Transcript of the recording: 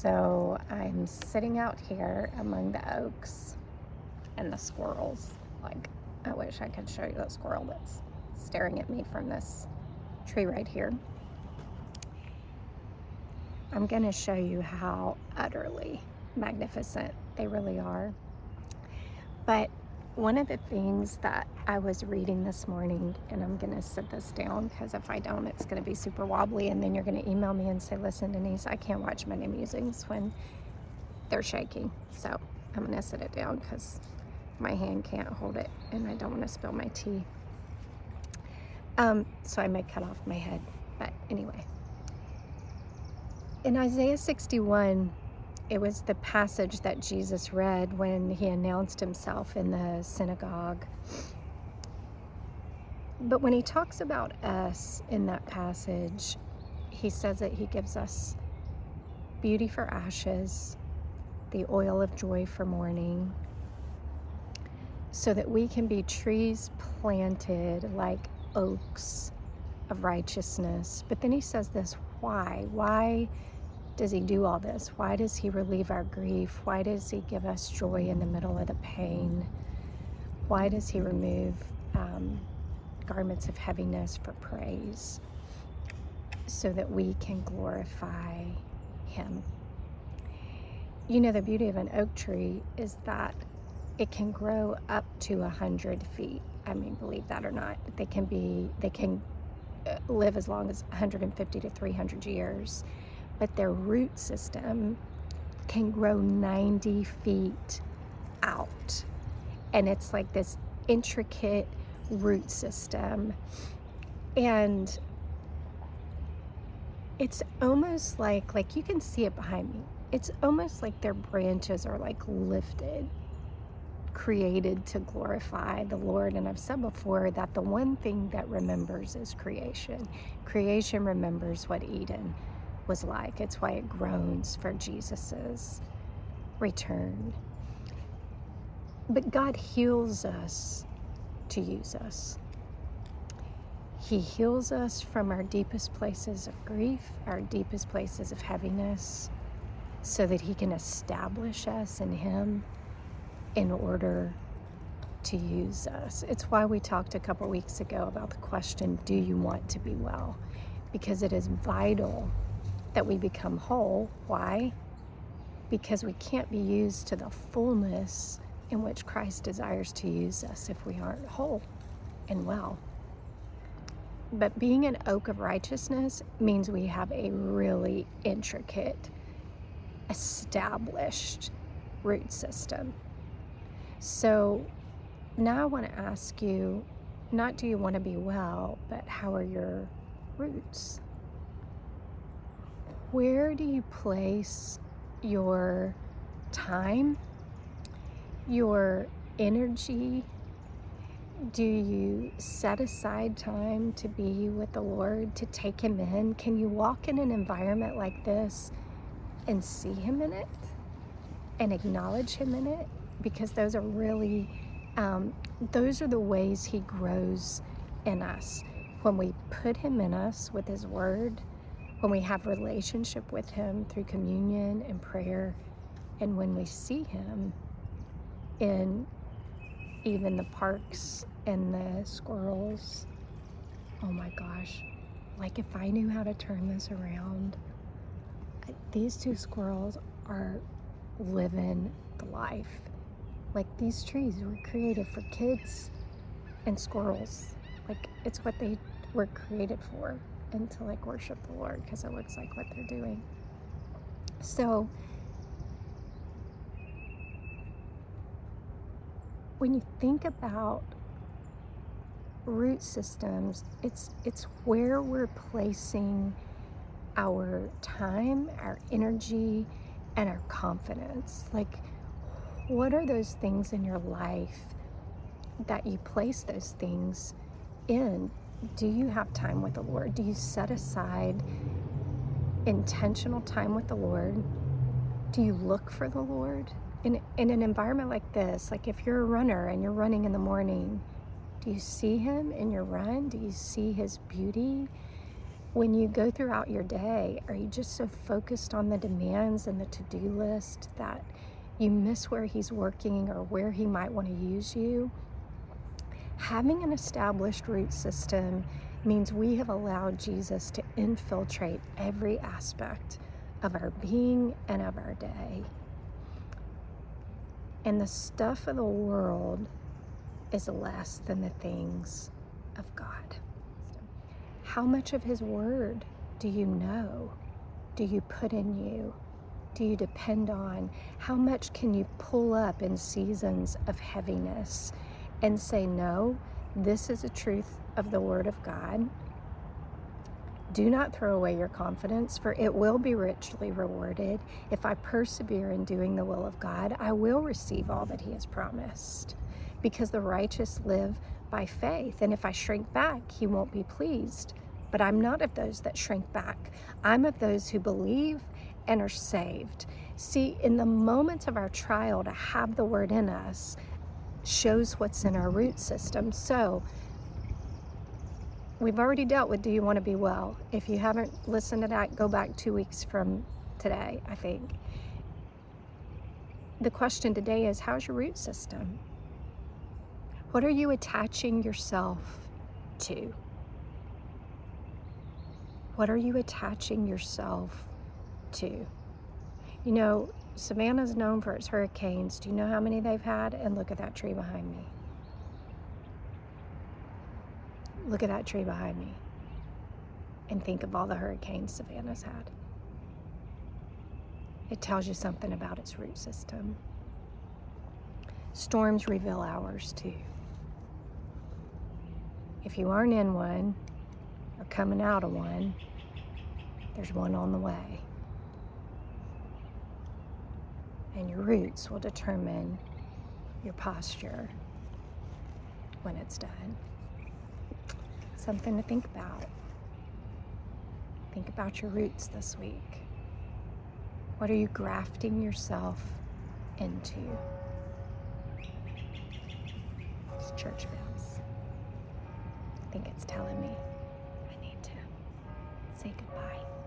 So I'm sitting out here among the oaks and the squirrels. Like, I wish I could show you the squirrel that's staring at me from this tree right here. I'm going to show you how utterly magnificent they really are. But one of the things that I was reading this morning, and I'm going to sit this down because if I don't, it's going to be super wobbly. And then you're going to email me and say, listen, Denise, I can't watch Monday musings when they're shaking. So I'm going to sit it down because my hand can't hold it and I don't want to spill my tea. Um, so I may cut off my head. But anyway, in Isaiah 61, it was the passage that Jesus read when he announced himself in the synagogue. But when he talks about us in that passage, he says that he gives us beauty for ashes, the oil of joy for mourning, so that we can be trees planted like oaks of righteousness. But then he says this why? Why does he do all this? Why does he relieve our grief? Why does he give us joy in the middle of the pain? Why does he remove um, garments of heaviness for praise so that we can glorify him? You know, the beauty of an oak tree is that it can grow up to a hundred feet. I mean, believe that or not, they can be, they can uh, live as long as 150 to 300 years, but their root system can grow 90 feet out. And it's like this intricate root system. And it's almost like like you can see it behind me. It's almost like their branches are like lifted created to glorify the Lord. And I've said before that the one thing that remembers is creation. Creation remembers what Eden was like. It's why it groans for Jesus's return. But God heals us to use us. He heals us from our deepest places of grief, our deepest places of heaviness, so that He can establish us in Him in order to use us. It's why we talked a couple weeks ago about the question do you want to be well? Because it is vital that we become whole. Why? Because we can't be used to the fullness in which Christ desires to use us if we aren't whole and well. But being an oak of righteousness means we have a really intricate, established root system. So now I want to ask you not do you want to be well, but how are your roots? Where do you place your time, your energy? Do you set aside time to be with the Lord, to take Him in? Can you walk in an environment like this and see Him in it and acknowledge Him in it? because those are really um, those are the ways he grows in us when we put him in us with his word when we have relationship with him through communion and prayer and when we see him in even the parks and the squirrels. Oh my gosh. Like if i knew how to turn this around these two squirrels are living the life. Like these trees were created for kids and squirrels. Like it's what they were created for and to like worship the Lord because it looks like what they're doing. So when you think about root systems, it's it's where we're placing our time, our energy, and our confidence. Like what are those things in your life that you place those things in? Do you have time with the Lord? Do you set aside intentional time with the Lord? Do you look for the Lord? In, in an environment like this, like if you're a runner and you're running in the morning, do you see Him in your run? Do you see His beauty? when you go throughout your day, are you just so focused on the demands and the to do list that you miss where He's working or where He might want to use you? Having an established root system means we have allowed Jesus to infiltrate every aspect of our being and of our day. And the stuff of the world is less than the things of God. How much of His Word do you know? Do you put in you? Do you depend on? How much can you pull up in seasons of heaviness and say, No, this is a truth of the Word of God? Do not throw away your confidence, for it will be richly rewarded. If I persevere in doing the will of God, I will receive all that He has promised. Because the righteous live by faith, and if I shrink back, He won't be pleased. But I'm not of those that shrink back. I'm of those who believe and are saved. See, in the moments of our trial, to have the word in us shows what's in our root system. So, we've already dealt with do you want to be well? If you haven't listened to that, go back two weeks from today, I think. The question today is how's your root system? What are you attaching yourself to? What are you attaching yourself to? You know, Savannah's known for its hurricanes. Do you know how many they've had? And look at that tree behind me. Look at that tree behind me and think of all the hurricanes Savannah's had. It tells you something about its root system. Storms reveal ours too. If you aren't in one or coming out of one, there's one on the way. And your roots will determine your posture when it's done something to think about. Think about your roots this week. What are you grafting yourself into? It's church bells. I think it's telling me I need to say goodbye.